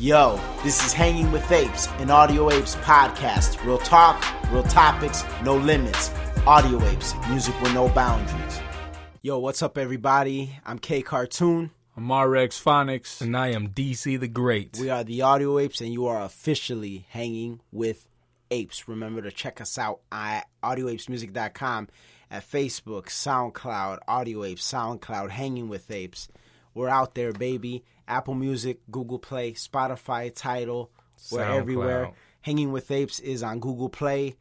Yo, this is Hanging with Apes, an Audio Apes podcast. Real talk, real topics, no limits. Audio Apes, music with no boundaries. Yo, what's up, everybody? I'm K Cartoon. I'm RX Phonics. And I am DC the Great. We are the Audio Apes, and you are officially hanging with apes. Remember to check us out at audioapesmusic.com, at Facebook, SoundCloud, Audio Apes, SoundCloud, Hanging with Apes. We're out there, baby. Apple Music, Google Play, Spotify, Tidal. We're SoundCloud. everywhere. Hanging with Apes is on Google Play.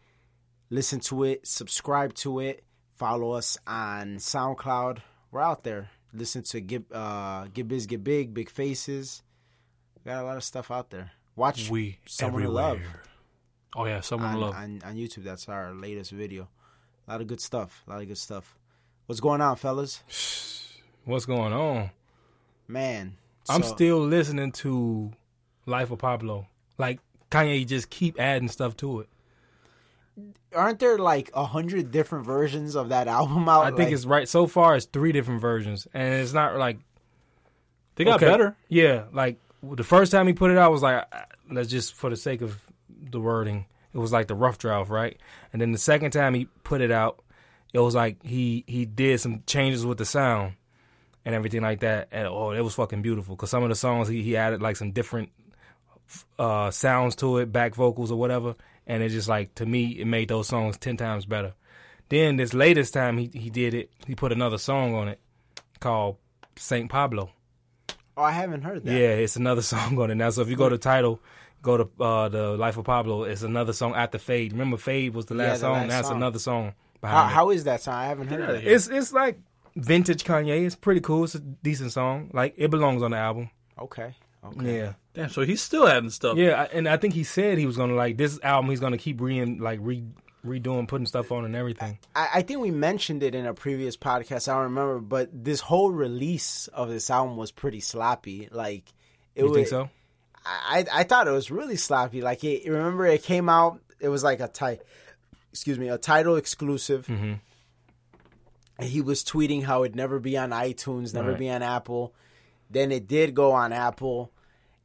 Listen to it, subscribe to it, follow us on SoundCloud. We're out there. Listen to Get uh Get Biz Get Big, Big Faces. Got a lot of stuff out there. Watch We Someone everywhere. Love Oh yeah, someone on, love. on on YouTube. That's our latest video. A lot of good stuff. A lot of good stuff. What's going on, fellas? What's going on? Man, I'm so- still listening to Life of Pablo. Like Kanye just keep adding stuff to it. Aren't there like a hundred different versions of that album out? I think Like, it's right. So far, it's three different versions, and it's not like They got okay, better. Yeah, like the first time he put it out was like, let's just for the sake of the wording, it was like the rough draft, right? And then the second time he put it out, it was like he he did some changes with the sound and everything like that. And oh, it was fucking beautiful because some of the songs he, he added like some different uh, sounds to it, back vocals or whatever, and it just like to me it made those songs ten times better. Then this latest time he he did it, he put another song on it called Saint Pablo. oh, I haven't heard that. Yeah, it's another song on it now. So if you go to Tidal, go to uh, the Life of Pablo, it's another song after Fade. Remember Fade was the Yeah, last the song. last That's song. another song How, how is that song? I haven't heard Get of it. It's it's like vintage Kanye. It's pretty cool. It's a decent song. Like it belongs on the album. Okay. Okay. Yeah, Damn, so he's still adding stuff. yeah. I- And I think he said he was gonna like this album. He's gonna keep re like re redoing, putting stuff on and everything. I, I think we mentioned it in a previous podcast. I don't remember, but this whole release of this album was pretty sloppy. Like, it You was, think so? I I thought it was really sloppy. Like, it, remember it came out. It was like a tight, excuse me, a Tidal exclusive. Mm-hmm. And he was tweeting how it'd never be on iTunes, never Right. be on Apple. Then it did go on Apple,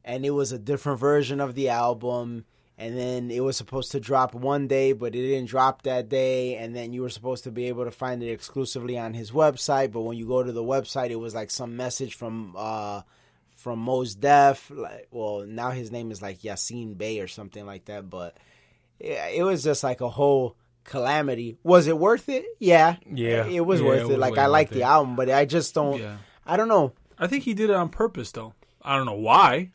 and it was a different version of the album. And then it was supposed to drop one day, but it didn't drop that day. And then you were supposed to be able to find it exclusively on his website. But when you go to the website, it was like some message from uh, from Mos Def. Like, well, now his name is like Yasiin Bey or something like that. But it was just like a whole calamity. Was it worth it? Yeah, Yeah. it was Yeah, worth it it. was Like I like it. the album, but I just don't. Yeah. I don't know. I think he did it on purpose though. I don't know why.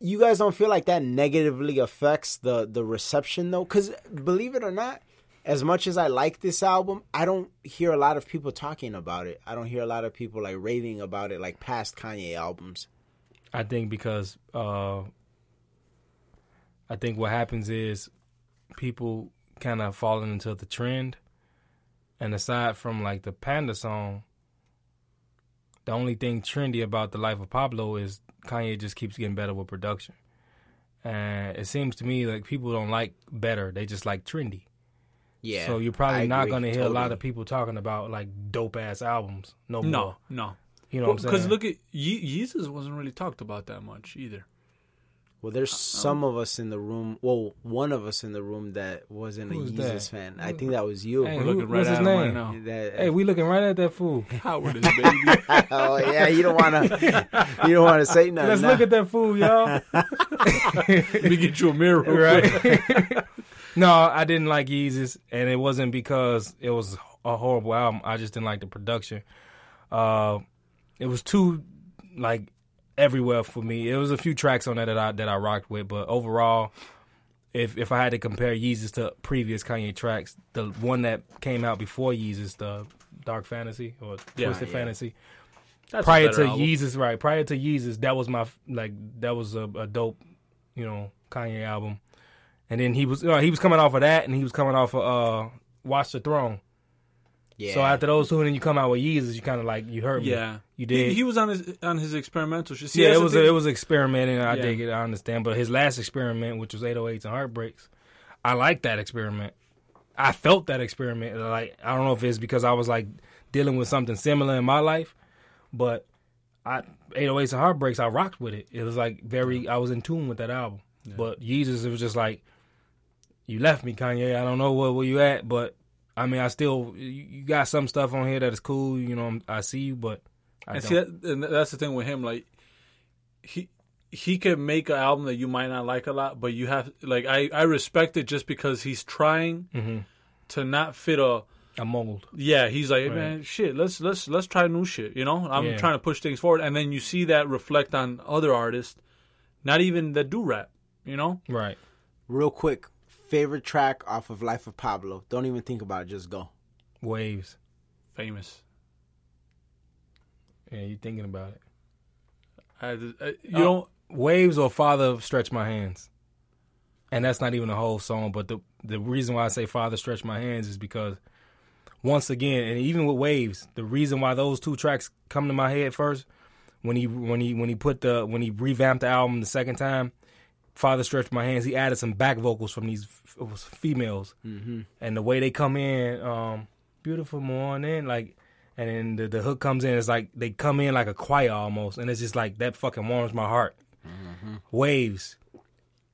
You guys don't feel like that negatively affects the the reception though? Because believe it or not, as much as I like this album, I don't hear a lot of people talking about it. I don't hear a lot of people like raving about it like past Kanye albums. I think because uh, I think what happens is people kind of falling into the trend, and aside from like the Panda song, the only thing trendy about the life of Pablo is Kanye just keeps getting better with production, and it seems to me like people don't like better; they just like trendy. Yeah. so you're probably I not agree, going to hear a lot of people talking about like dope ass albums no more. No, no. You know what I'm saying? Because look at Ye- Yeezus wasn't really talked about that much either. Well, there's uh, um, some of us in the room. Well, one of us in the room that wasn't a Who's Yeezus that? fan. I think that was you. Hey, We're who- looking right what's at his him right now. That- uh, hey, we looking right at that fool. Howard is baby. oh yeah, you don't want to. You don't want to say nothing. Let's nah. look at that fool, y'all. Let me get you a mirror, right? no, I didn't like Yeezus, and it wasn't because it was a horrible album. I just didn't like the production. Uh, it was too like everywhere for me. It was a few tracks on that that I that I rocked with, but overall, if if I had to compare Yeezus to previous Kanye tracks, the one that came out before Yeezus, the Dark Fantasy or Yeah, Twisted yeah. Fantasy, That's prior to album. Yeezus, right? Prior to Yeezus, that was my like that was a, a dope, you know, Kanye album. And then he was uh, he was coming off of that, and he was coming off of uh, Watch the Throne. Yeah. So after those two, and then you come out with Yeezus, you kind of like you heard me. Yeah, you did. He, he was on his on his experimental shit. See, yeah, it was thing. it was experimenting. I Yeah. dig it. I understand. But his last experiment, which was 808s and Heartbreaks, I like that experiment. I felt that experiment. Like I don't know if it's because I was like dealing with something similar in my life, but I 808s and Heartbreaks, I rocked with it. It was like very, I was in tune with that album. But Yeezus, it was just like, you left me, Kanye. I don't know where, where you at, but I mean, I still, you got some stuff on here that is cool. You know, I see you, but I and don't. see, that, and that's the thing with him. Like he he can make an album that you might not like a lot, but you have like I I respect it just because he's trying Mm-hmm. to not fit a. a mold. Yeah, he's like, Right. man, shit. Let's let's let's try new shit. You know, I'm Yeah. trying to push things forward, and then you see that reflect on other artists, not even that do rap. You know, Right. Real quick, favorite track off of Life of Pablo. Don't even think about it. Just go. Waves. famous. Yeah, you thinking about it. I, I, you Oh. know, Waves or Father Stretch My Hands. And that's not even a whole song, but the the reason why I say Father Stretch My Hands is because once again, and even with Waves, the reason why those two tracks come to my head first, when he when he when he put the when he revamped the album the second time, Father Stretch My Hands, he added some back vocals from these f- females. Mm-hmm. And the way they come in, um, beautiful morning, like and then the, the hook comes in, it's like they come in like a choir almost, and it's just like that fucking warms my heart. Mm-hmm. Waves.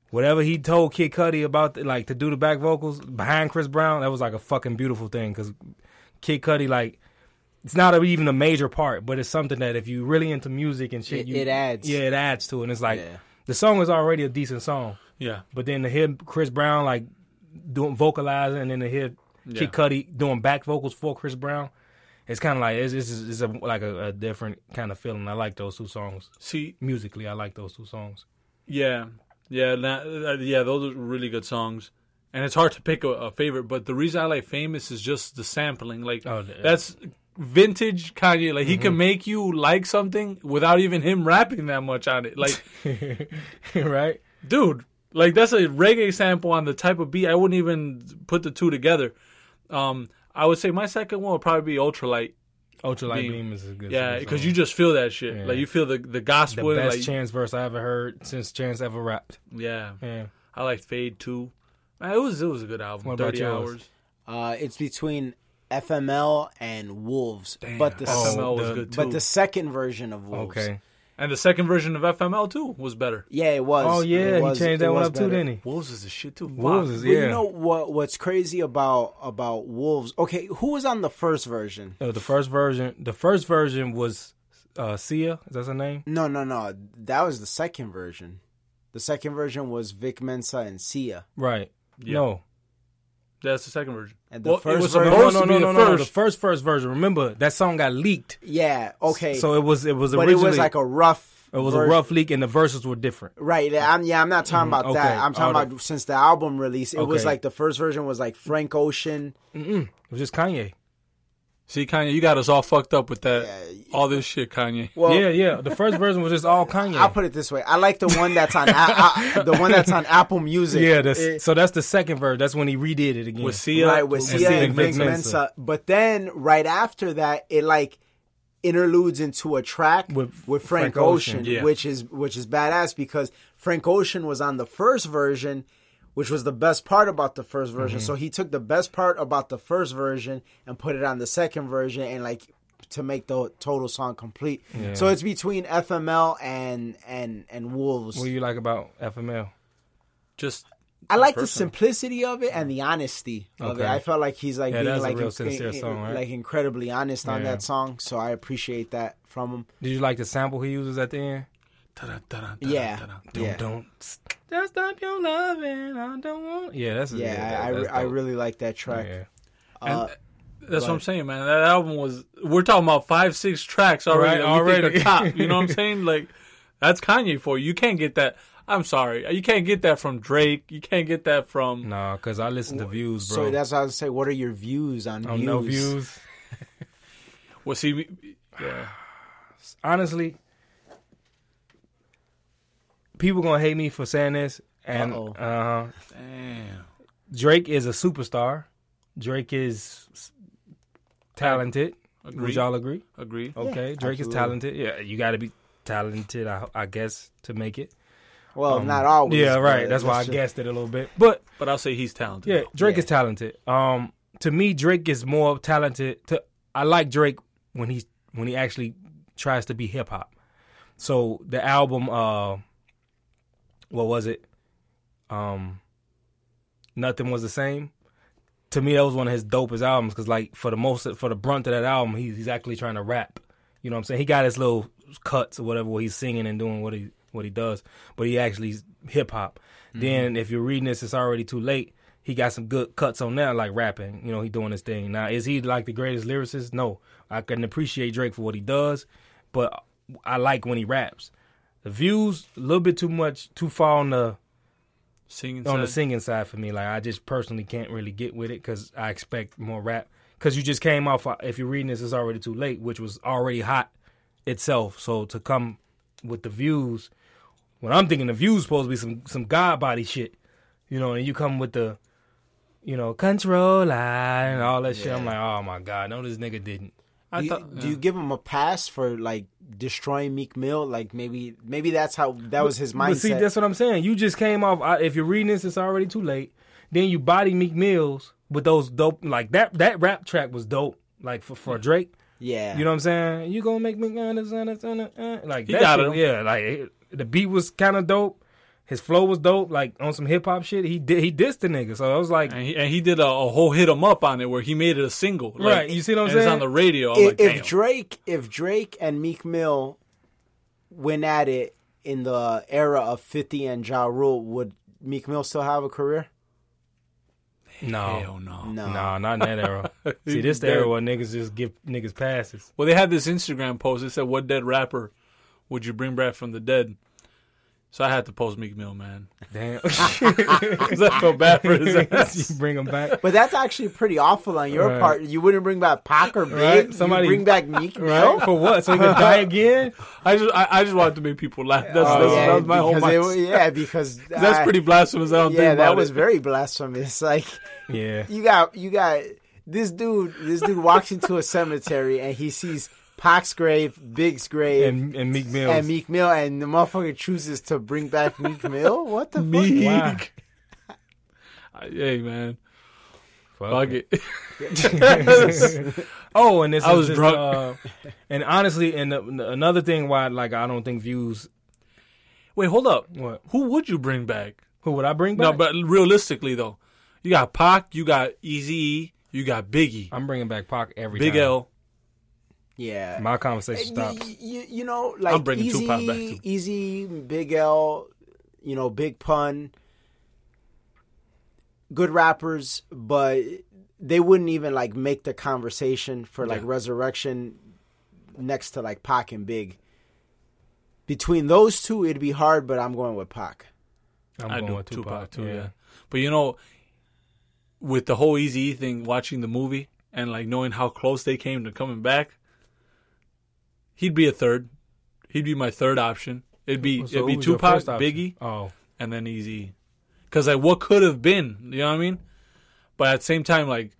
Whatever he told Kid Cudi about the, like to do the back vocals behind Chris Brown, that was like a fucking beautiful thing because Kid Cudi like it's not a, even a major part, but it's something that if you're really into music and shit, It- you, it adds. Yeah, it adds to it. And it's like Yeah. the song is already a decent song, yeah, but then to hear Chris Brown like doing vocalizing, and then to hear Yeah. Kid Cudi doing back vocals for Chris Brown, it's kind of like it's, it's, it's a, like a, a different kind of feeling. I like those two songs see, musically. I like those two songs. yeah, yeah, yeah. Those are really good songs, and it's hard to pick a, a favorite. But the reason I like "Famous" is just the sampling. Like Oh, yeah. that's vintage Kanye. Like he Mm-hmm. can make you like something without even him rapping that much on it. Like, right? dude, like that's a reggae sample on the type of beat. I wouldn't even put the two together. Um, I would say my second one would probably be Ultralight. Ultralight Beam. Beam is a good. Song. Yeah, because you just feel that shit. Yeah. Like you feel the the the gospel. best like, Chance verse I ever heard since Chance ever rapped. Yeah, Yeah, I liked Fade too. It was it was a good album. What Thirty yours? hours. Uh, it's between FML and Wolves, but the Oh, FML was the- good too. but the second version of Wolves. okay. And the second version of FML too was better. Yeah, it was. Oh yeah, was- he changed that one was up too, better. didn't he? Wolves is the shit too. Wolves Fuck. is But yeah. you know what? What's crazy about about Wolves? Okay, who was on the first version? Uh, the first version, the first version was uh, Sia. Is that her name? No, no, no. That was the second version. The second version was Vic Mensa and Sia. Right. Yeah. No. That's the second version. And the Well, it first was version- No, supposed no, to no, be no, the no, no. The first. first first version. Remember that song got leaked. Yeah. Okay. So it was it was but originally it was like a rough. it was version. a rough leak and the verses were different. Right. I'm, yeah, I'm not talking mm-hmm, about okay. that. I'm talking All about since the album release. It was like the first version was like Frank Ocean. It was just Kanye. See, Kanye, you got us all fucked up with that. Yeah. All this shit, Kanye. Well, yeah, yeah. The first version was just all Kanye. I'll put it this way. I like the one that's on A- A- the one that's on Apple Music. yeah, that's, It- so that's the second version. That's when he redid it again. With Sia, right with and Sia Sia and and Vic Vic Mensa. Mensa. But then right after that, it like interludes into a track with, With Frank, Frank Ocean, Ocean. Yeah. which is which is badass because Frank Ocean was on the first version, which was the best part about the first version. Mm-hmm. So he took the best part about the first version and put it on the second version and like to make the total song complete. Yeah. So it's between FML and and and Wolves. What do you like about FML? just I like the simplicity of it and the honesty of it. Okay. I felt like he's like Yeah, being that's a like real in- sincere in- song, right? like incredibly honest on that song. So I appreciate that from him. Did you like the sample he uses at the end? Yeah. ta-da. Don't Yeah. Don't just stop your loving. I don't want. Yeah, that's Yeah, that- I, I, that's I dope. really like that track. Yeah. Uh, That's what I'm saying, man. That album was. We're talking about five, six tracks already. Right, that we think already. are top. You know what I'm saying? Like, that's Kanye for you. You can't get that. I'm sorry, you can't get that from Drake. You can't get that from. No, because I listen to views, bro. so that's what I say. What are your views on on views? no views. Well, see, me- yeah, Honestly, people gonna hate me for saying this, and Uh-oh. uh, damn. Drake is a superstar. Drake is s- talented. Would y'all agree? Agree. Okay, Drake is talented. Yeah, you got to be talented, I, I guess, to make it. Well, Um, not always. Yeah, right. but That's why I let's guessed it a little bit. But But I'll say he's talented. yeah, though. Drake Yeah. is talented. Um, to me, Drake is more talented. To I like Drake when he's when he actually tries to be hip hop. So the album, uh, what was it? Um, nothing was the same. To me, that was one of his dopest albums because, like, for the most, for the brunt of that album, he's, he's actually trying to rap. You know what I'm saying? He got his little cuts or whatever where he's singing and doing what he what he does, but he actually hip hop. Then if you're reading this, it's already too late. He got some good cuts on there, like rapping. You know, he doing his thing. Now, is he like the greatest lyricist? No, I can appreciate Drake for what he does, but I like when he raps. The views a little bit too much, too far on the Singing on the singing side for me. Like I just personally can't really get with it because I expect more rap. Because you just came off. If you're reading this, it's already too late, which was already hot itself. So to come with the views, when I'm thinking the views supposed to be some some god body shit, you know, and you come with the, you know, Controlla and all that shit. I'm like, oh my god, no, this nigga didn't. I do, you, thought, do you give him a pass for like destroying Meek Mill? Like maybe maybe that's how that was his mindset. But see, that's what I'm saying. You just came off. If you're reading this, it's already too late. Then you body Meek Mills with those dope, like that. That rap track was dope, like for, for Drake. yeah, You know what I'm saying? You gonna make me understand it, uh, like He that got shit, him. Yeah, like it- the beat was kind of dope. His flow was dope, like on some hip hop shit. He did he dissed the nigga, so I was like, and he, and he did a, a whole hit 'em up on it where he made it a single. Like, Right, you see what I'm and It's saying? on the radio. I'm if, like, if damn. Drake if Drake and Meek Mill went at it in the era of 50 and Ja Rule, would Meek Mill still have a career? no, Hell no. No. no, not in that era. see, this era where niggas just give niggas passes. Well, they had this Instagram post. It said, "What dead rapper would you bring back from the dead?" So I had to post Meek Mill, man, Damn, because I felt bad for his ass. you bring him back. But that's actually pretty awful on your Right. part. You wouldn't bring back Pac or Big. Right, somebody- you bring back Meek Mill. Right? For what? So he could die again? I just, I, I just wanted to make people laugh. That's, Oh, that's, yeah, that was my whole because it yeah, because That's pretty blasphemous. I don't Yeah, think that was it. very blasphemous. Like Yeah. you got you got this dude. This dude walks into a cemetery and he sees Pac's grave, Big's grave, And and Meek Mill, and Meek Mill, and the motherfucker chooses to bring back Meek Mill. What the fuck? Meek. Wow. Hey man, Fuck fuck it. it. Oh, and this I was just, drunk. uh, and honestly, and the, another thing why like I don't think views. Wait, hold up. What? Who would you bring back? Who would I bring back? No, back? but realistically though, you got Pac, you got Eazy, you got Biggie, I'm bringing back Pac every Big time. L. Yeah. My conversation Y- stops. y- You, you know, like I'm bringing Eazy, Tupac back, too. Eazy, Big L, you know, Big Pun, good rappers, but they wouldn't even like make the conversation for like Yeah. Resurrection next to like Pac and Big. Between those two, it'd be hard, but I'm going with Pac. I'm I going with Tupac, Tupac, too. Yeah. but you know, with the whole Eazy thing, watching the movie and like knowing how close they came to coming back, he'd be a third. He'd be my third option. It'd be So it'd be who was Tupac. Biggie, Oh, and then Eazy. Because like, what could have been? You know what I mean? But at the same time, like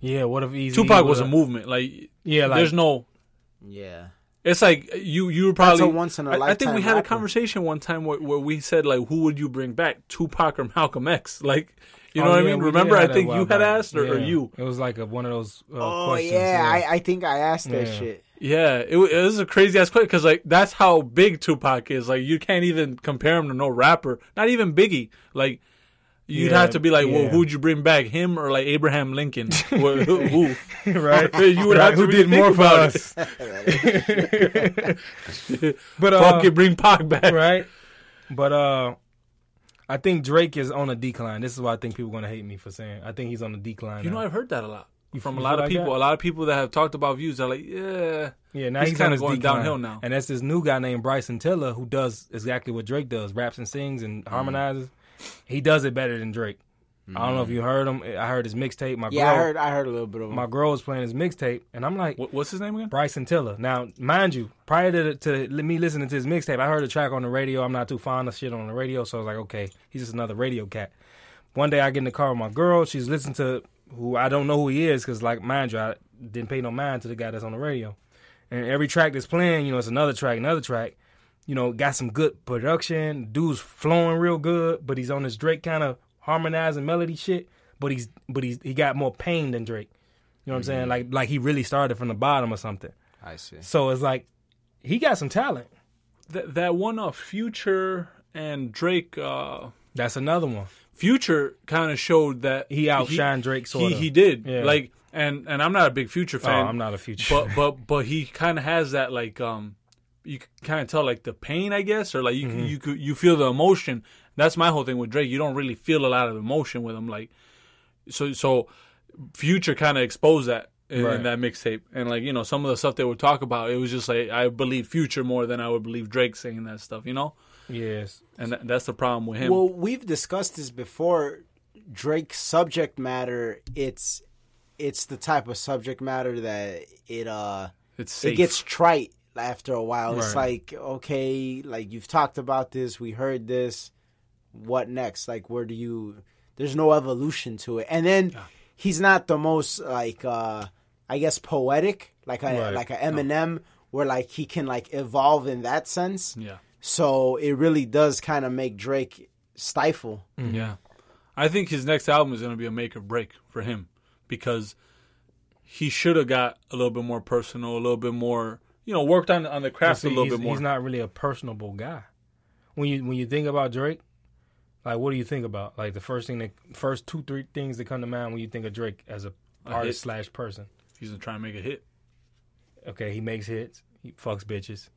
yeah. What if Eazy? Tupac was a movement. Like, Yeah, like there's no. Yeah. It's like you you were probably a once in I think we lifetime had a conversation one time where, where we said like who would you bring back Tupac or Malcolm X like you Oh, know what I mean remember I think you had back. asked or, or you It was like a, one of those. Uh, Oh questions, yeah, I, I think I asked that Yeah. shit. Yeah it, wa- it was a crazy ass question because like that's how big Tupac is like you can't even compare him to no rapper not even Biggie like you'd Yeah, have to be like well yeah. who'd you bring back him or like Abraham Lincoln who, who right. you would Right, have to who really did more for about us? But uh, fuck it bring Pac back right? But uh, I think Drake is on a decline. This is why I think people are gonna hate me for saying. I think he's on a decline. You know. I've heard that a lot from a lot of like people. that? A lot of people that have talked about views are like, yeah, yeah, now he's he's, kinda going decline. downhill now. And that's this new guy named Bryson Tiller who does exactly what Drake does: raps and sings and Mm-hmm. harmonizes. He does it better than Drake. I don't know if you heard him. I heard his mixtape. My Yeah, girl, I heard. I heard a little bit of him. my girl was playing his mixtape, and I'm like, what, what's his name again? Bryson Tiller. Now, mind you, prior to, to me listening to his mixtape, I heard a track on the radio. I'm not too fond of shit on the radio, so I was like, okay, he's just another radio cat. One day I get in the car with my girl. She's listening to who I don't know who he is because, like, mind you, I didn't pay no mind to the guy that's on the radio. And every track that's playing, you know, it's another track, another track. You know, got some good production. Dude's flowing real good, but he's on this Drake kind of harmonizing melody shit. But he's but he's he got more pain than Drake. You know what I'm saying? Like like he really started from the bottom or something. I see. So it's like he got some talent. that that one uh, Future and Drake. Uh, That's another one. Future kind of showed that He outshined Drake, He sorta. he did Yeah. like and and I'm not a big Future fan. Oh, fan. I'm not a future. but but but he kind of has that like um you kind of tell like the pain I guess or like you Mm-hmm. you could you feel the emotion. That's my whole thing with Drake. You don't really feel a lot of emotion with him like so so Future kind of exposed that in, Right. in that mixtape and like you know some of the stuff they would talk about it was just like I believe Future more than I would believe Drake saying that stuff you know yes. and that, that's the problem with him. Well, we've discussed this before. Drake's subject matter, it's it's the type of subject matter that it uh it's safe. it gets trite after a while. It's like, okay, like you've talked about this, we heard this. What next? Like where do you there's no evolution to it. And then he's not the most like uh I guess poetic, like a Right. like a Eminem where like he can like evolve in that sense. yeah. So it really does kind of make Drake stifle. Mm-hmm. Yeah. I think his next album is going to be a make or break for him because he should have got a little bit more personal, a little bit more, you know, worked on on the craft see, a little bit more. he's not really a personable guy. When you when you think about Drake, like what do you think about? Like the first thing that first two three things that come to mind when you think of Drake as a A artist hit. slash person. He's going to try and make a hit. Okay, he makes hits. He fucks bitches.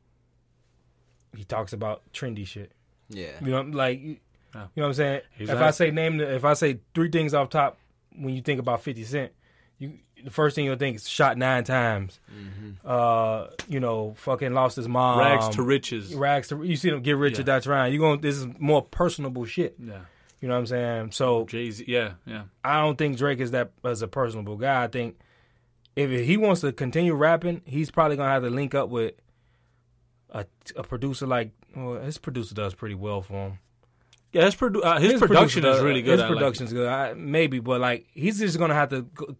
He talks about trendy shit. Yeah. You know, like you know what I'm saying. He's if I say name, the, if I say three things off top, when you think about Fifty Cent, you the first thing you'll think is shot nine times. Uh, you know, fucking lost his mom. Rags to riches. rags to. You see them get rich Yeah. or die trying. You going this is more personable shit. Yeah. You know what I'm saying? So Jay Z. Yeah. Yeah. I don't think Drake is that as a personable guy. I think if he wants to continue rapping, he's probably gonna have to link up with a, a producer like well, his producer does pretty well for him. Yeah. His, produ- uh, his, producer production is really good. His I like good, I, maybe, but like he's just gonna have to go,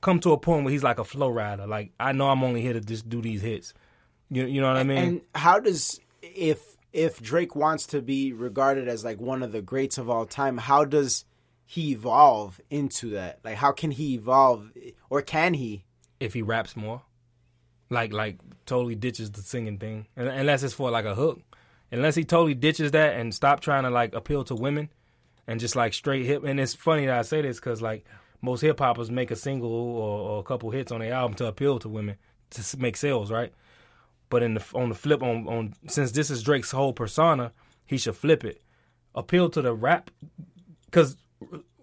come to a point where he's like a flow rider. Like I know I'm only here to just do these hits. You you know what I mean? And how does if if Drake wants to be regarded as like one of the greats of all time, how does he evolve into that? Like how can he evolve or can he? if he raps more, like like totally ditches the singing thing, unless it's for like a hook. Unless he totally ditches that and stop trying to like appeal to women, and just like straight hip. And it's funny that I say this because like most hip hoppers make a single or, or a couple hits on their album to appeal to women to make sales, right? But in the on the flip on on since this is Drake's whole persona, he should flip it, appeal to the rap, because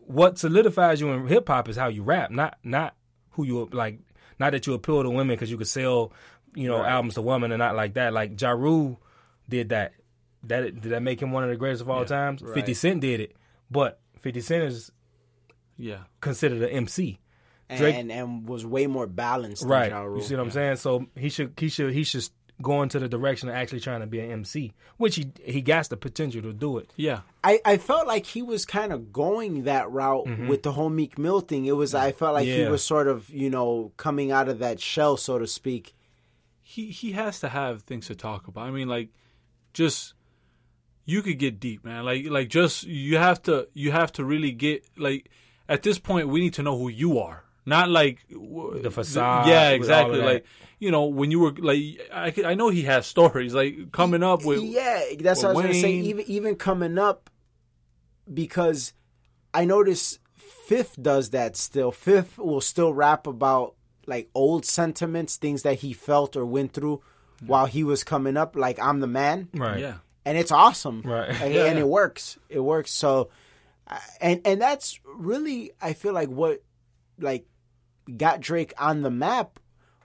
what solidifies you in hip hop is how you rap, not not who you like. Not that you appeal to women because you could sell, you know, albums to women and not like that. Like Ja Rule did that. That did that make him one of the greatest of all Yeah, times? right. Fifty Cent did it, but Fifty Cent is Yeah. considered an MC, And, Drake- and was way more balanced than right? Ja Rule. You see what I'm saying? So he should he should he should go to the direction of actually trying to be an MC, which he he got the potential to do it. Yeah. I, I felt like he was kind of going that route with the whole Meek Mill thing. It was I felt like he Mm-hmm. Was sort of you know coming out of that shell, so to speak. he he has to have things to talk about. I mean, like, just you could get deep, man. Like like just you have to you have to really get like at this point we need to know who you are, not like w- The facade, Yeah, exactly. Like you know when you were like I could- I know he has stories like coming up with yeah, that's what I was with gonna say. Even even coming up, because I notice Fifth does that still. Fifth will still rap about like old sentiments, things that he felt or went through while he was coming up. Like I'm the man, Right. yeah and it's awesome, Right. And, Yeah, and yeah. it works. It works. So, and and that's really I feel like what like got Drake on the map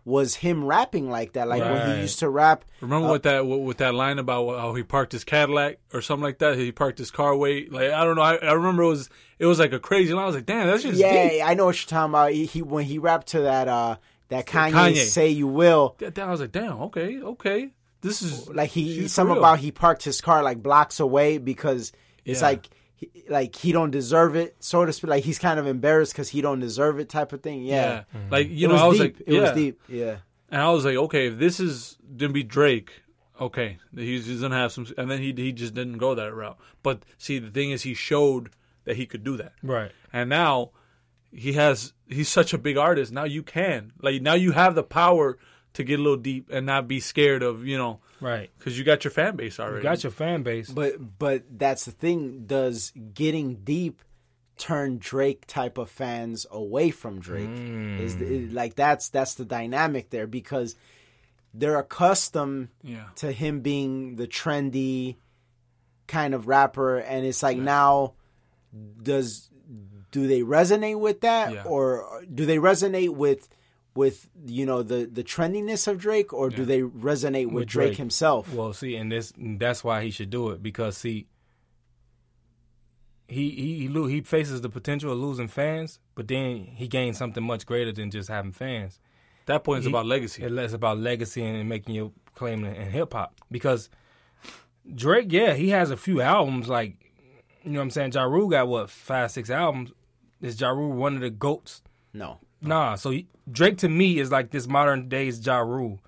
was him rapping like that. Like when he used to rap. Remember what that what, what that line about how he parked his Cadillac or something like that? He parked his car way. Like I don't know. I, I remember it was it was like a crazy line. I was like, damn, that's just Yeah, deep. I know what you're talking about. He, he when he rapped to that uh that Kanye, Kanye. "Say You Will," That- that- I was like, damn, okay, okay. This is like he some real. about he parked his car like blocks away because it's Yeah. like he, like he don't deserve it, so to speak. Like he's kind of embarrassed because he don't deserve it, type of thing. Yeah, yeah. Mm-hmm. Like you it know, was I was deep. like, it was deep. Yeah, And I was like, okay, if this is gonna be Drake, okay, he's, he's gonna have some. And then he he just didn't go that route. But see, the thing is, he showed that he could do that. Right. And now he has he's such a big artist. Now you can like now you have the power to get a little deep and not be scared of you know Right. because you got your fan base already. You got your fan base. But but that's the thing. Does getting deep turn Drake type of fans away from Drake? Hmm. Is, the, is like that's that's the dynamic there because they're accustomed yeah. to him being the trendy kind of rapper, and it's like now does do they resonate with that Yeah. or do they resonate with with you know the the trendiness of Drake or do they resonate with, With Drake, Drake. himself? Well, see, and this that's why he should do it because see, he he he, he faces the potential of losing fans, but then he gains something much greater than just having fans. That point, is He- about legacy. It's about legacy and making your claim in, in hip hop because Drake, yeah, he has a few albums like you know what I'm saying. Ja Rule got what five six albums. Is Ja Rule one of the goats? No. Nah, so Drake to me is like this modern days Ja Rule.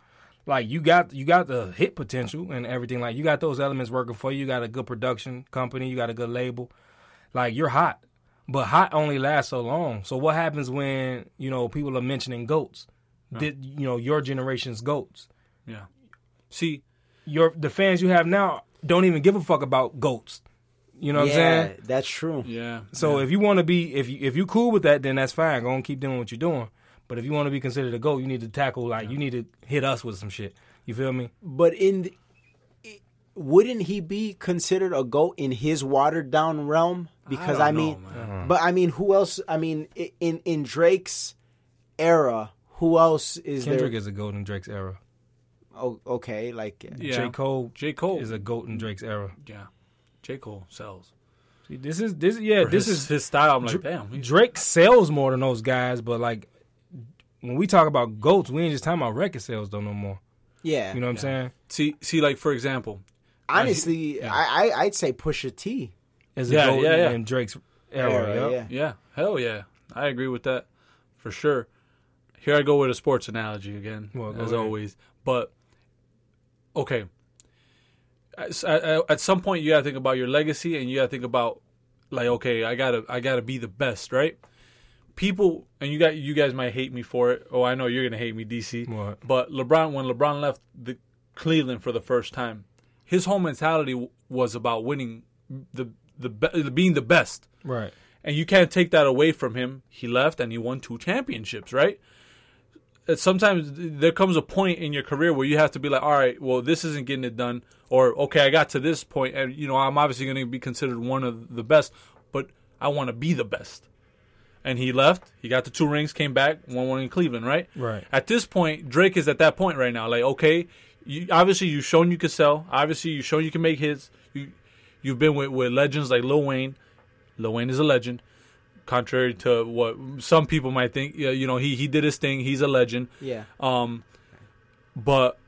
Like you got you got the hit potential and everything. Like you got those elements working for you. You got a good production company. You got a good label. Like you're hot, but hot only lasts so long. So what happens when you know people are mentioning goats? Did you know your generation's goats? yeah. See, Your the fans you have now don't even give a fuck about goats. You know what yeah, I'm saying? that's true. yeah. So yeah. if you want to be, if you if you cool with that, then that's fine. Go and keep doing what you're doing. But if you want to be considered a goat, you need to tackle like you need to hit us with some shit. You feel me? But in the, wouldn't he be considered a goat in his watered down realm? Because don't I, mean, know, man. Uh-huh. but I mean, who else? I mean, in in Drake's era, who else is Kendrick there? is a goat in Drake's era. oh, okay, like yeah. J Cole, J. Cole. is a goat in Drake's era. yeah. J. Cole sells. See, this is this yeah For this his, is his style. I'm like, damn. he- Drake sells more than those guys, but like when we talk about goats, we ain't just talking about record sales though no more. yeah. You know what I'm saying? See, see, like for example, uh, Honestly, I, I I'd say Pusha T. As a Yeah, goat yeah, yeah. in Drake's era. Era, yup. yeah. yeah, hell yeah, I agree with that for sure. Here I go with a sports analogy again, Well, go as ahead. always. But okay, at, at, at some point you gotta think about your legacy, and you gotta think about like, okay, I gotta, I gotta be the best, right? People, and you got, you guys might hate me for it. Oh, I know you're gonna hate me, DC. What? But LeBron, when LeBron left the Cleveland for the first time, his whole mentality w- was about winning the the be- being the best Right. and you can't take that away from him. He left and he won two championships, right? Uh, Sometimes there comes a point in your career where you have to be like, all right, well, this isn't getting it done, or okay, I got to this point, and you know, I'm obviously going to be considered one of the best, but I want to be the best. And he left. He got the two rings, came back, won one in Cleveland, right? Right. At this point, Drake is at that point right now. Like, okay, you, obviously you've shown you can sell. Obviously you've shown you can make hits. You, you've been with, with legends like Lil Wayne. Lil Wayne is a legend. Contrary to what some people might think, you know, he he did his thing. He's a legend. Yeah. Um, but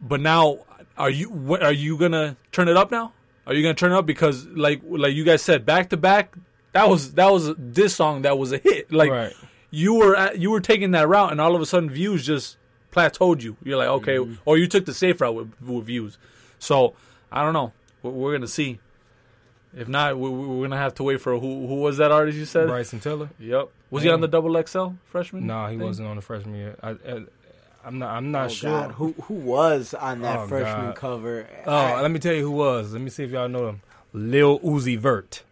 but now, are you what, are you gonna turn it up now? Are you gonna turn it up because like like you guys said, back to back, that was that was this song that was a hit. Like Right. you were at, you were taking that route, and all of a sudden views just plateaued you. You're like, okay, mm-hmm. or you took the safe route with, with views. So I don't know. We're, we're gonna see. If not, we, we're gonna have to wait for who who was that artist you said? Bryson Tiller. Yep. Was he on the double XL freshman? No, he thing? wasn't on the freshman year. I, I, I'm not. I'm not Oh sure. God, who who was on that Oh, freshman God. cover? Oh, I- let me tell you who was. Let me see if y'all know him. Lil Uzi Vert.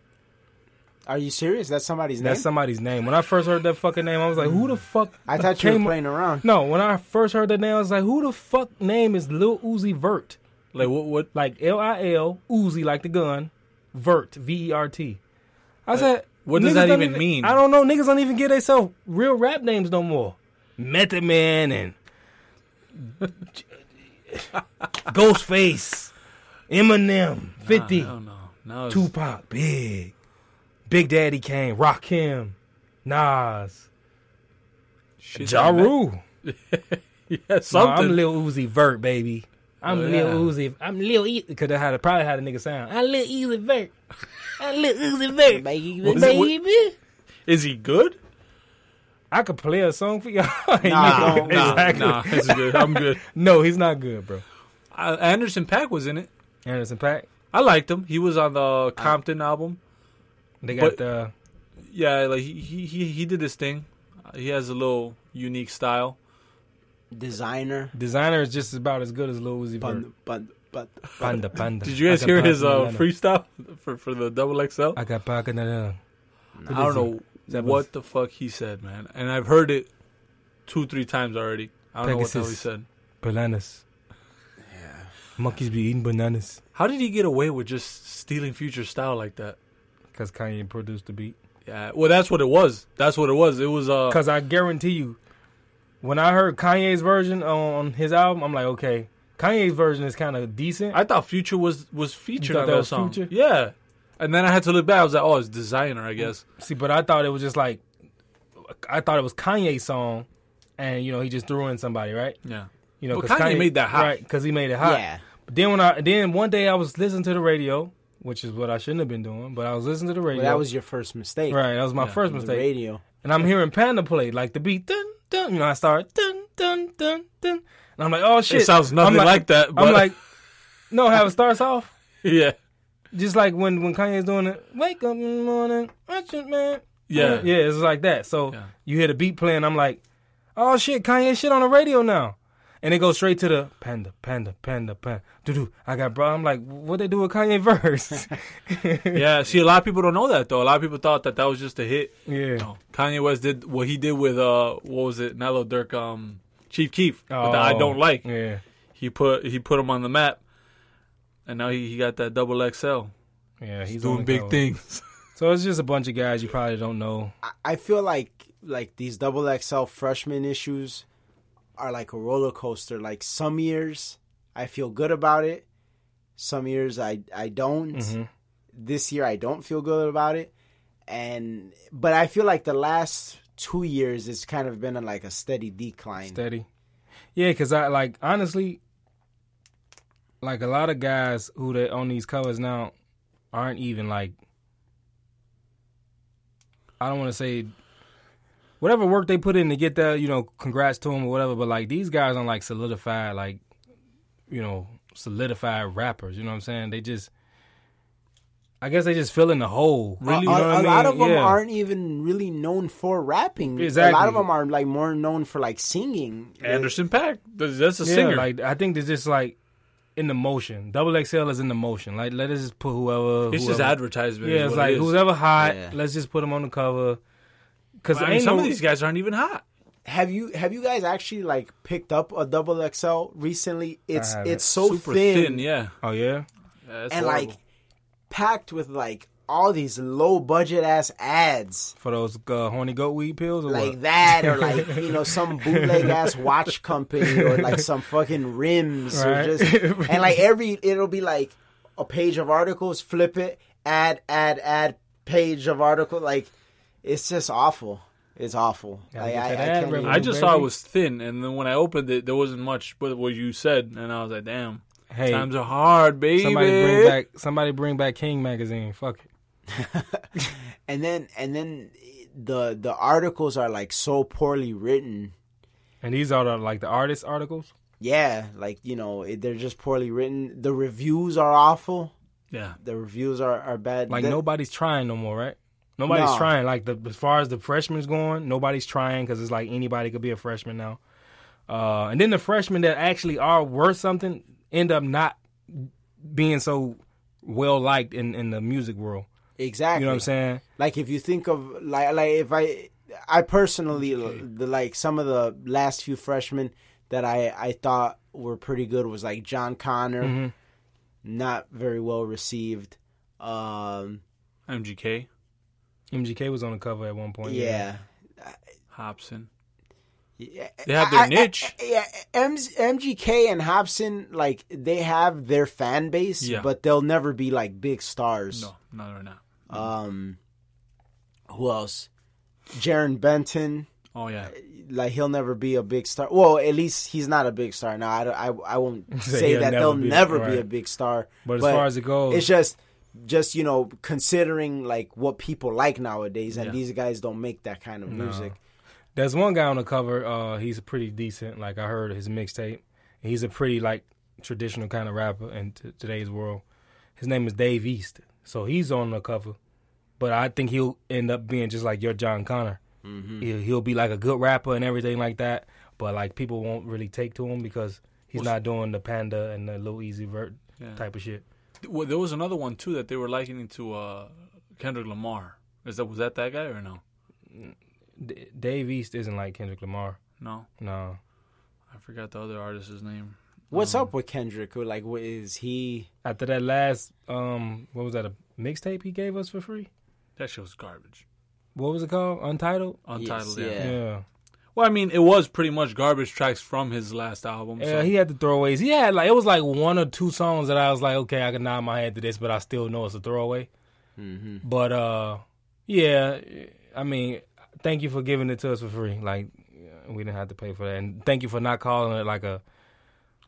are you serious? That's somebody's name. That's somebody's name. When I first heard that fucking name, I was like, "Who the fuck?" I thought you came were up- playing around. No, when I first heard that name, I was like, "Who the fuck name is Lil Uzi Vert?" Like what? What? Like L I L Uzi, like the gun, Vert V E R T. I said, what does niggas that don't even mean? I don't know. Niggas don't even give themselves real rap names no more. Method Man and Ghostface, Eminem, Fifty, I don't know. No, Tupac, Big, Big Daddy Kane, Rakim, Nas, shit Ja Rule. Yeah, No, something. I'm Lil Uzi Vert, baby. I'm Oh, Lil yeah. Uzi. I'm Lil E because I had probably had a nigga sound. I'm Lil Uzi Vert. I'm Lil Uzi Vert, Baby. baby. Is he good? I could play a song for y'all. Nah, don't. Nah, exactly. nah, it's good. I'm good. No, he's not good, bro. Uh, Anderson Paak was in it. Anderson Paak. I liked him. He was on the Compton album. They got But- the Yeah, like he he he, he did his thing. He has a little unique style. Desiigner. Desiigner is just about as good as Lil Uzi Vert. Panda, panda, panda. Panda, panda. Did you guys hear his pocket uh, freestyle for for the double XL? I got pocket banana. I don't know That what was- the fuck he said, man. And I've heard it two, three times already. I don't know what the hell he said. Bananas. Yeah. Monkeys be eating bananas. How did he get away with just stealing future style like that? Because Kanye produced the beat. Yeah, well, that's what it was. That's what it was. It was uh, Because I guarantee you, when I heard Kanye's version on his album, I'm like, okay, Kanye's version is kind of decent. I thought Future was was featured on that that, song. Future? Yeah, and then I had to look back. I was like, oh, it's Desiigner, I guess. See, but I thought it was just like, I thought it was Kanye's song, and you know he just threw in somebody, right? Yeah, You know, Well, 'cause Kanye made that hot. right? Because he made it hot. Yeah. But then when I then one day I was listening to the radio, which is what I shouldn't have been doing, but I was listening to the Well, radio. that was your first mistake. right. That was my Yeah, first The mistake. radio. And I'm hearing Panda play like the beat, dun dun. You know, I start dun dun dun dun, and I'm like, oh shit, it sounds nothing I'm like, that. But I'm like, no, how it starts off. yeah, Just like when when Kanye's doing it, wake up in the morning, watch it, man. Yeah. yeah, it's like that. So Yeah. you hear the beat playing, I'm like, oh shit, Kanye shit on the radio now, and it goes straight to the panda, panda, panda, panda. Doo doo. I got bro. I'm like, what they do with Kanye verse? yeah. See, a lot of people don't know that though. A lot of people thought that that was just a hit. yeah. No, Kanye West did what he did with uh, what was it? Nello Dirk, um, Chief Keef. the I Oh, don't like. Yeah. He put he put him on the map, and now he, he got that double XL. Yeah, he's He's doing big things. So it's just a bunch of guys you probably don't know. I- I feel like like these double XL freshman issues are like a roller coaster. Like some years I feel good about it, some years I I don't. Mhm. This year I don't feel good about it, and but I feel like the last two years it's kind of been a, like a steady decline. Steady. Yeah, because I like honestly, like a lot of guys who they on these covers now aren't even like. I don't want to say whatever work they put in to get there. You know, congrats to them or whatever. But like these guys aren't like solidified, like you know, solidified rappers. You know what I'm saying? They just. I guess they just fill in the hole. Really, a, you know what I a mean? lot of them Yeah. aren't even really known for rapping. A lot of them are like more known for like singing. Anderson Paak, that's that's a yeah, singer. Like I think it's just like in the motion. Double XL is in the motion. Like let us just put whoever. it's just advertisement. Yeah, it's like it is. who's ever hot. Yeah. Let's just put them on the cover. Because I mean, some of these guys aren't even hot. Have you have you guys actually like picked up a double XL recently? It's it's so Super thin, thin, yeah. Oh yeah. Yeah, and horrible. like packed with like all these low budget ass ads For those uh, horny goat weed pills or like what? that, or like you know some bootleg ass watch company, or like some fucking rims, Right. or just and like every it'll be like a page of articles, flip it, add, add, add, page of article, like it's just awful. It's awful. Like, I, that I can't even- I just saw it was thin, and then when I opened it, there wasn't much but what you said, and I was like, "Damn, Hey, times are hard, baby." somebody bring back somebody bring back King magazine. Fuck it. and then and then the the articles are like so poorly written. And these are the, like the artist articles. Yeah, like you know it, they're just poorly written. The reviews are awful. Yeah, The reviews are, are bad. Like nobody's trying no more, right? Nobody's No. trying. Like the as far as the freshmen's going, nobody's trying because it's like anybody could be a freshman now. Uh, and then the freshmen that actually are worth something end up not being so well liked in, in the music world. Exactly. You know what I'm saying? Like if you think of like like if I I personally the like some of the last few freshmen that I I thought were pretty good was like Jon Connor, Mm-hmm. not very well received. Um, MGK, MGK was on the cover at one point. yeah. Hopsin. Yeah, They have their I- I- niche. yeah, M- MGK and Hopsin, like they have their fan base, Yeah. but they'll never be like big stars. No, not right now. Um, who else? Jarren Benton, Oh yeah, like he'll never be a big star. Well, at least he's not a big star now. I, I, I won't Say that never they'll be- never be a big star. But as far as it goes, it's just, just you know, considering like what people like nowadays, and Yeah. these guys don't make that kind of music. There's one guy on the cover. Uh, he's pretty decent. Like I heard his mixtape. He's a pretty like traditional kind of rapper in t- today's world. His name is Dave East. So he's on the cover. But I think he'll end up being just like your Jon Connor. Mm-hmm. He'll, he'll be like a good rapper and everything like that. but like people won't really take to him because he's not doing the Panda and the Lil Easy vert Yeah. type of shit. Well, there was another one too that they were likening to uh, Kendrick Lamar. Is that was that that guy or no? D- Dave East isn't like Kendrick Lamar. No, No, I forgot the other artist's name. What's Um, up with Kendrick? Or, Like, what is he? after that last um, what was that a mixtape he gave us for free? That shit was garbage. What was it called? Untitled. Untitled. Yes, yeah. Yeah. Yeah. Well, I mean, it was pretty much garbage tracks from his last album. Yeah, so- he had the throwaways. He had like it was like one or two songs that I was like, okay, I can nod my head to this, but I still know it's a throwaway. hmm But uh, yeah, I mean, thank you for giving it to us for free. Like we didn't have to pay for that, and thank you for not calling it like a,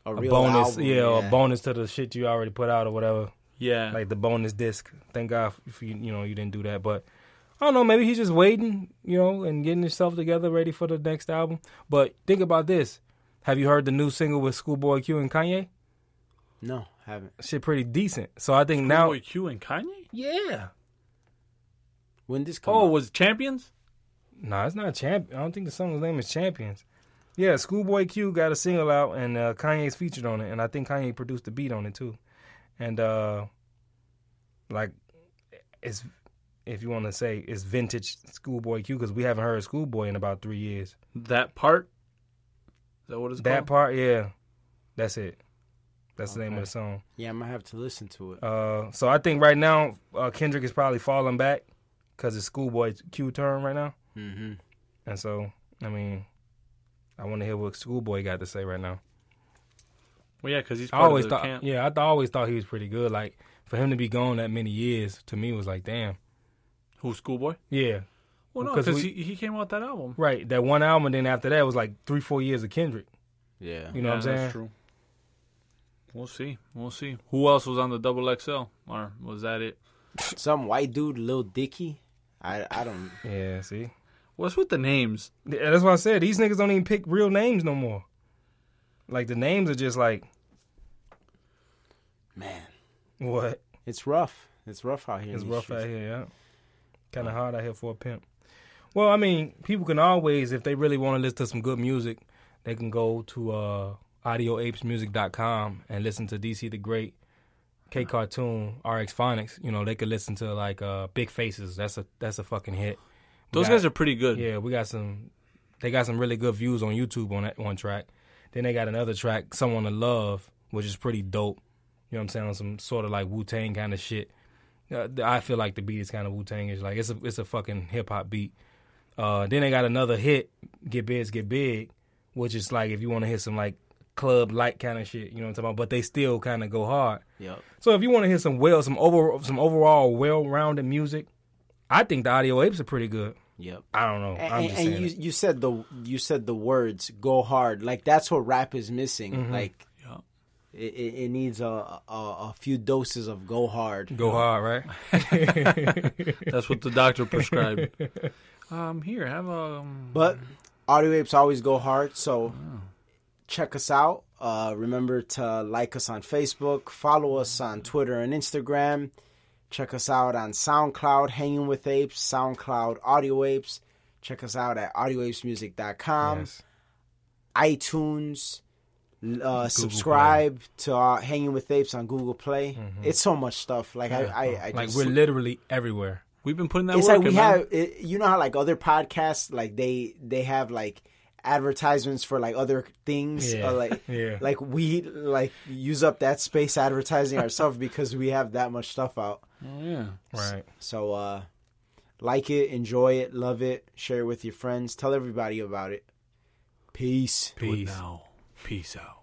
A, a real bonus, album, yeah, or a bonus to the shit you already put out or whatever, yeah. like the bonus disc. Thank God if you you know you didn't do that, but. I don't know. Maybe he's just waiting, you know, and getting himself together, ready for the next album. But think about this: Have you heard the new single with Schoolboy Q and Kanye? No, haven't. shit pretty decent. So I think now, Boy Q and Kanye. yeah. When this come? Oh, out? was it Champions? Nah, it's not champ. I don't think the song's name is Champions. Yeah, Schoolboy Q got a single out and uh, Kanye's featured on it, and I think Kanye produced the beat on it too. And uh like, it's if you want to say it's vintage Schoolboy Q because we haven't heard Schoolboy in about three years. That part. Is that what it's That called? part, yeah, that's it. That's the name of the song. yeah, I might have to listen to it. Uh, so I think right now uh, Kendrick is probably falling back because it's Schoolboy Q turn right now. Hmm And so, I mean, I want to hear what Schoolboy got to say right now. Well, yeah, because he's I part always of the thought, camp. yeah, I th- always thought he was pretty good. Like for him to be gone that many years, to me was like, damn, Who Schoolboy? yeah, Well, no, Because because we- he, he came out with that album. right. That one album, and then after that was like three, four years of Kendrick. Yeah. You know what I'm saying? That's true. We'll see. We'll see. Who else was on the double XL, or was that it? Some white dude, Lil Dicky. I I don't. Yeah, see, What's with the names? Yeah, that's what I said. These niggas don't even pick real names no more. Like the names are just like Man, what? it's rough. It's rough out here. It's rough streets. out here, yeah. Kind of hard out here for a pimp. Well, I mean, people can always, if they really want to listen to some good music, they can go to uh, audioapesmusic.com and listen to DC the Great, K Cartoon, RX Phonics. You know, they could listen to like uh, Big Faces. That's a that's a fucking hit. We Those got- guys are pretty good. yeah, we got some. They got some really good views on YouTube on that one track. Then they got another track, "Someone to Love," which is pretty dope. You know what I'm saying? On some sort of like Wu Tang kind of shit. Uh, I feel like the beat is kind of Wu Tangish. Like it's a it's a fucking hip hop beat. Uh, then they got another hit, "Get Big, Get Big," which is like if you want to hit some like club light kind of shit. You know what I'm talking about? But they still kind of go hard. Yep. So if you want to hear some well, some over, some overall well-rounded music, I think the Audio Apes are pretty good. Yep. I don't know. And, I'm and- just and you it. you said the you said the words go hard like that's what rap is missing Mm-hmm. like Yeah. it, it, it needs a, a a few doses of go hard Go hard, right? That's what the doctor prescribed. um, here, have a. Um, but audio apes always go hard so check us out uh remember to like us on facebook follow us on twitter and instagram check us out on soundcloud hanging with apes soundcloud audio apes check us out at audioapesmusic.com yes. iTunes. Uh, subscribe to uh, Hanging with Apes on Google Play. It's so much stuff. Like I, I, I Mm-hmm. Like just, we're literally everywhere. we've been putting that it's work like we in, have. It, you know how like other podcasts, like they they have like advertisements for like other things. Yeah. Or, like Yeah. like we like use up that space advertising ourselves because we have that much stuff out. Oh, yeah. Right. So uh, like it, enjoy it, love it, share it with your friends, tell everybody about it. Peace. Peace. now. Peace out.